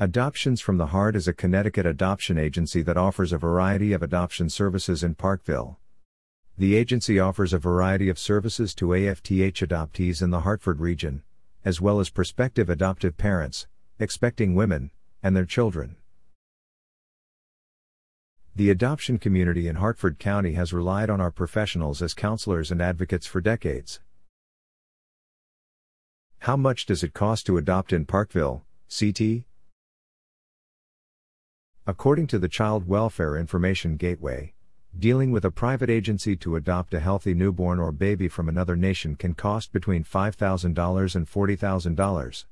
Adoptions from the Heart is a Connecticut adoption agency that offers a variety of adoption services in Parkville. The agency offers a variety of services to AFTH adoptees in the Hartford region, as well as prospective adoptive parents, expecting women, and their children. The adoption community in Hartford County has relied on our professionals as counselors and advocates for decades. How much does it cost to adopt in Parkville, CT? According to the Child Welfare Information Gateway, dealing with a private agency to adopt a healthy newborn or baby from another nation can cost between $5,000 and $40,000.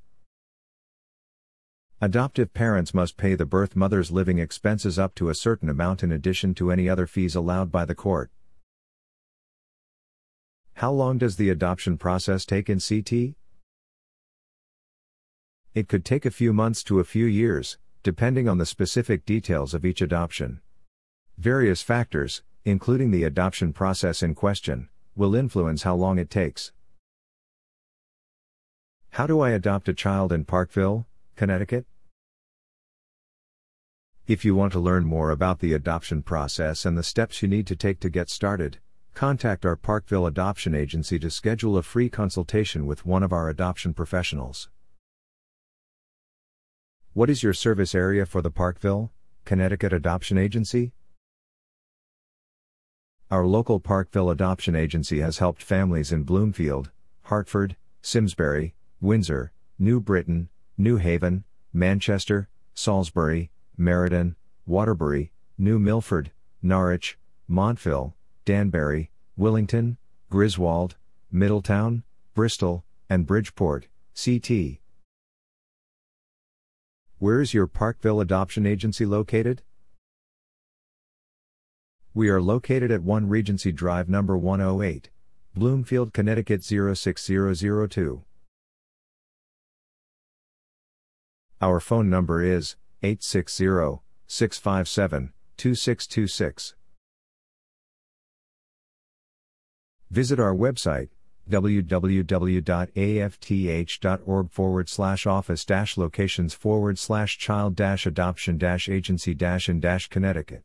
Adoptive parents must pay the birth mother's living expenses up to a certain amount in addition to any other fees allowed by the court. How long does the adoption process take in CT? It could take a few months to a few years, depending on the specific details of each adoption. Various factors, including the adoption process in question, will influence how long it takes. How do I adopt a child in Parkville, Connecticut? If you want to learn more about the adoption process and the steps you need to take to get started, contact our Parkville Adoption Agency to schedule a free consultation with one of our adoption professionals. What is your service area for the Parkville, Connecticut Adoption Agency? Our local Parkville Adoption Agency has helped families in Bloomfield, Hartford, Simsbury, Windsor, New Britain, New Haven, Manchester, Salisbury, Meriden, Waterbury, New Milford, Norwich, Montville, Danbury, Willington, Griswold, Middletown, Bristol, and Bridgeport, CT. Where is your Parkville Adoption Agency located? We are located at 1 Regency Drive number 108, Bloomfield, Connecticut 06002. Our phone number is 860 657 2626. Visit our website www.afth.org forward slash office dash locations forward slash child dash adoption dash agency dash in dash Connecticut.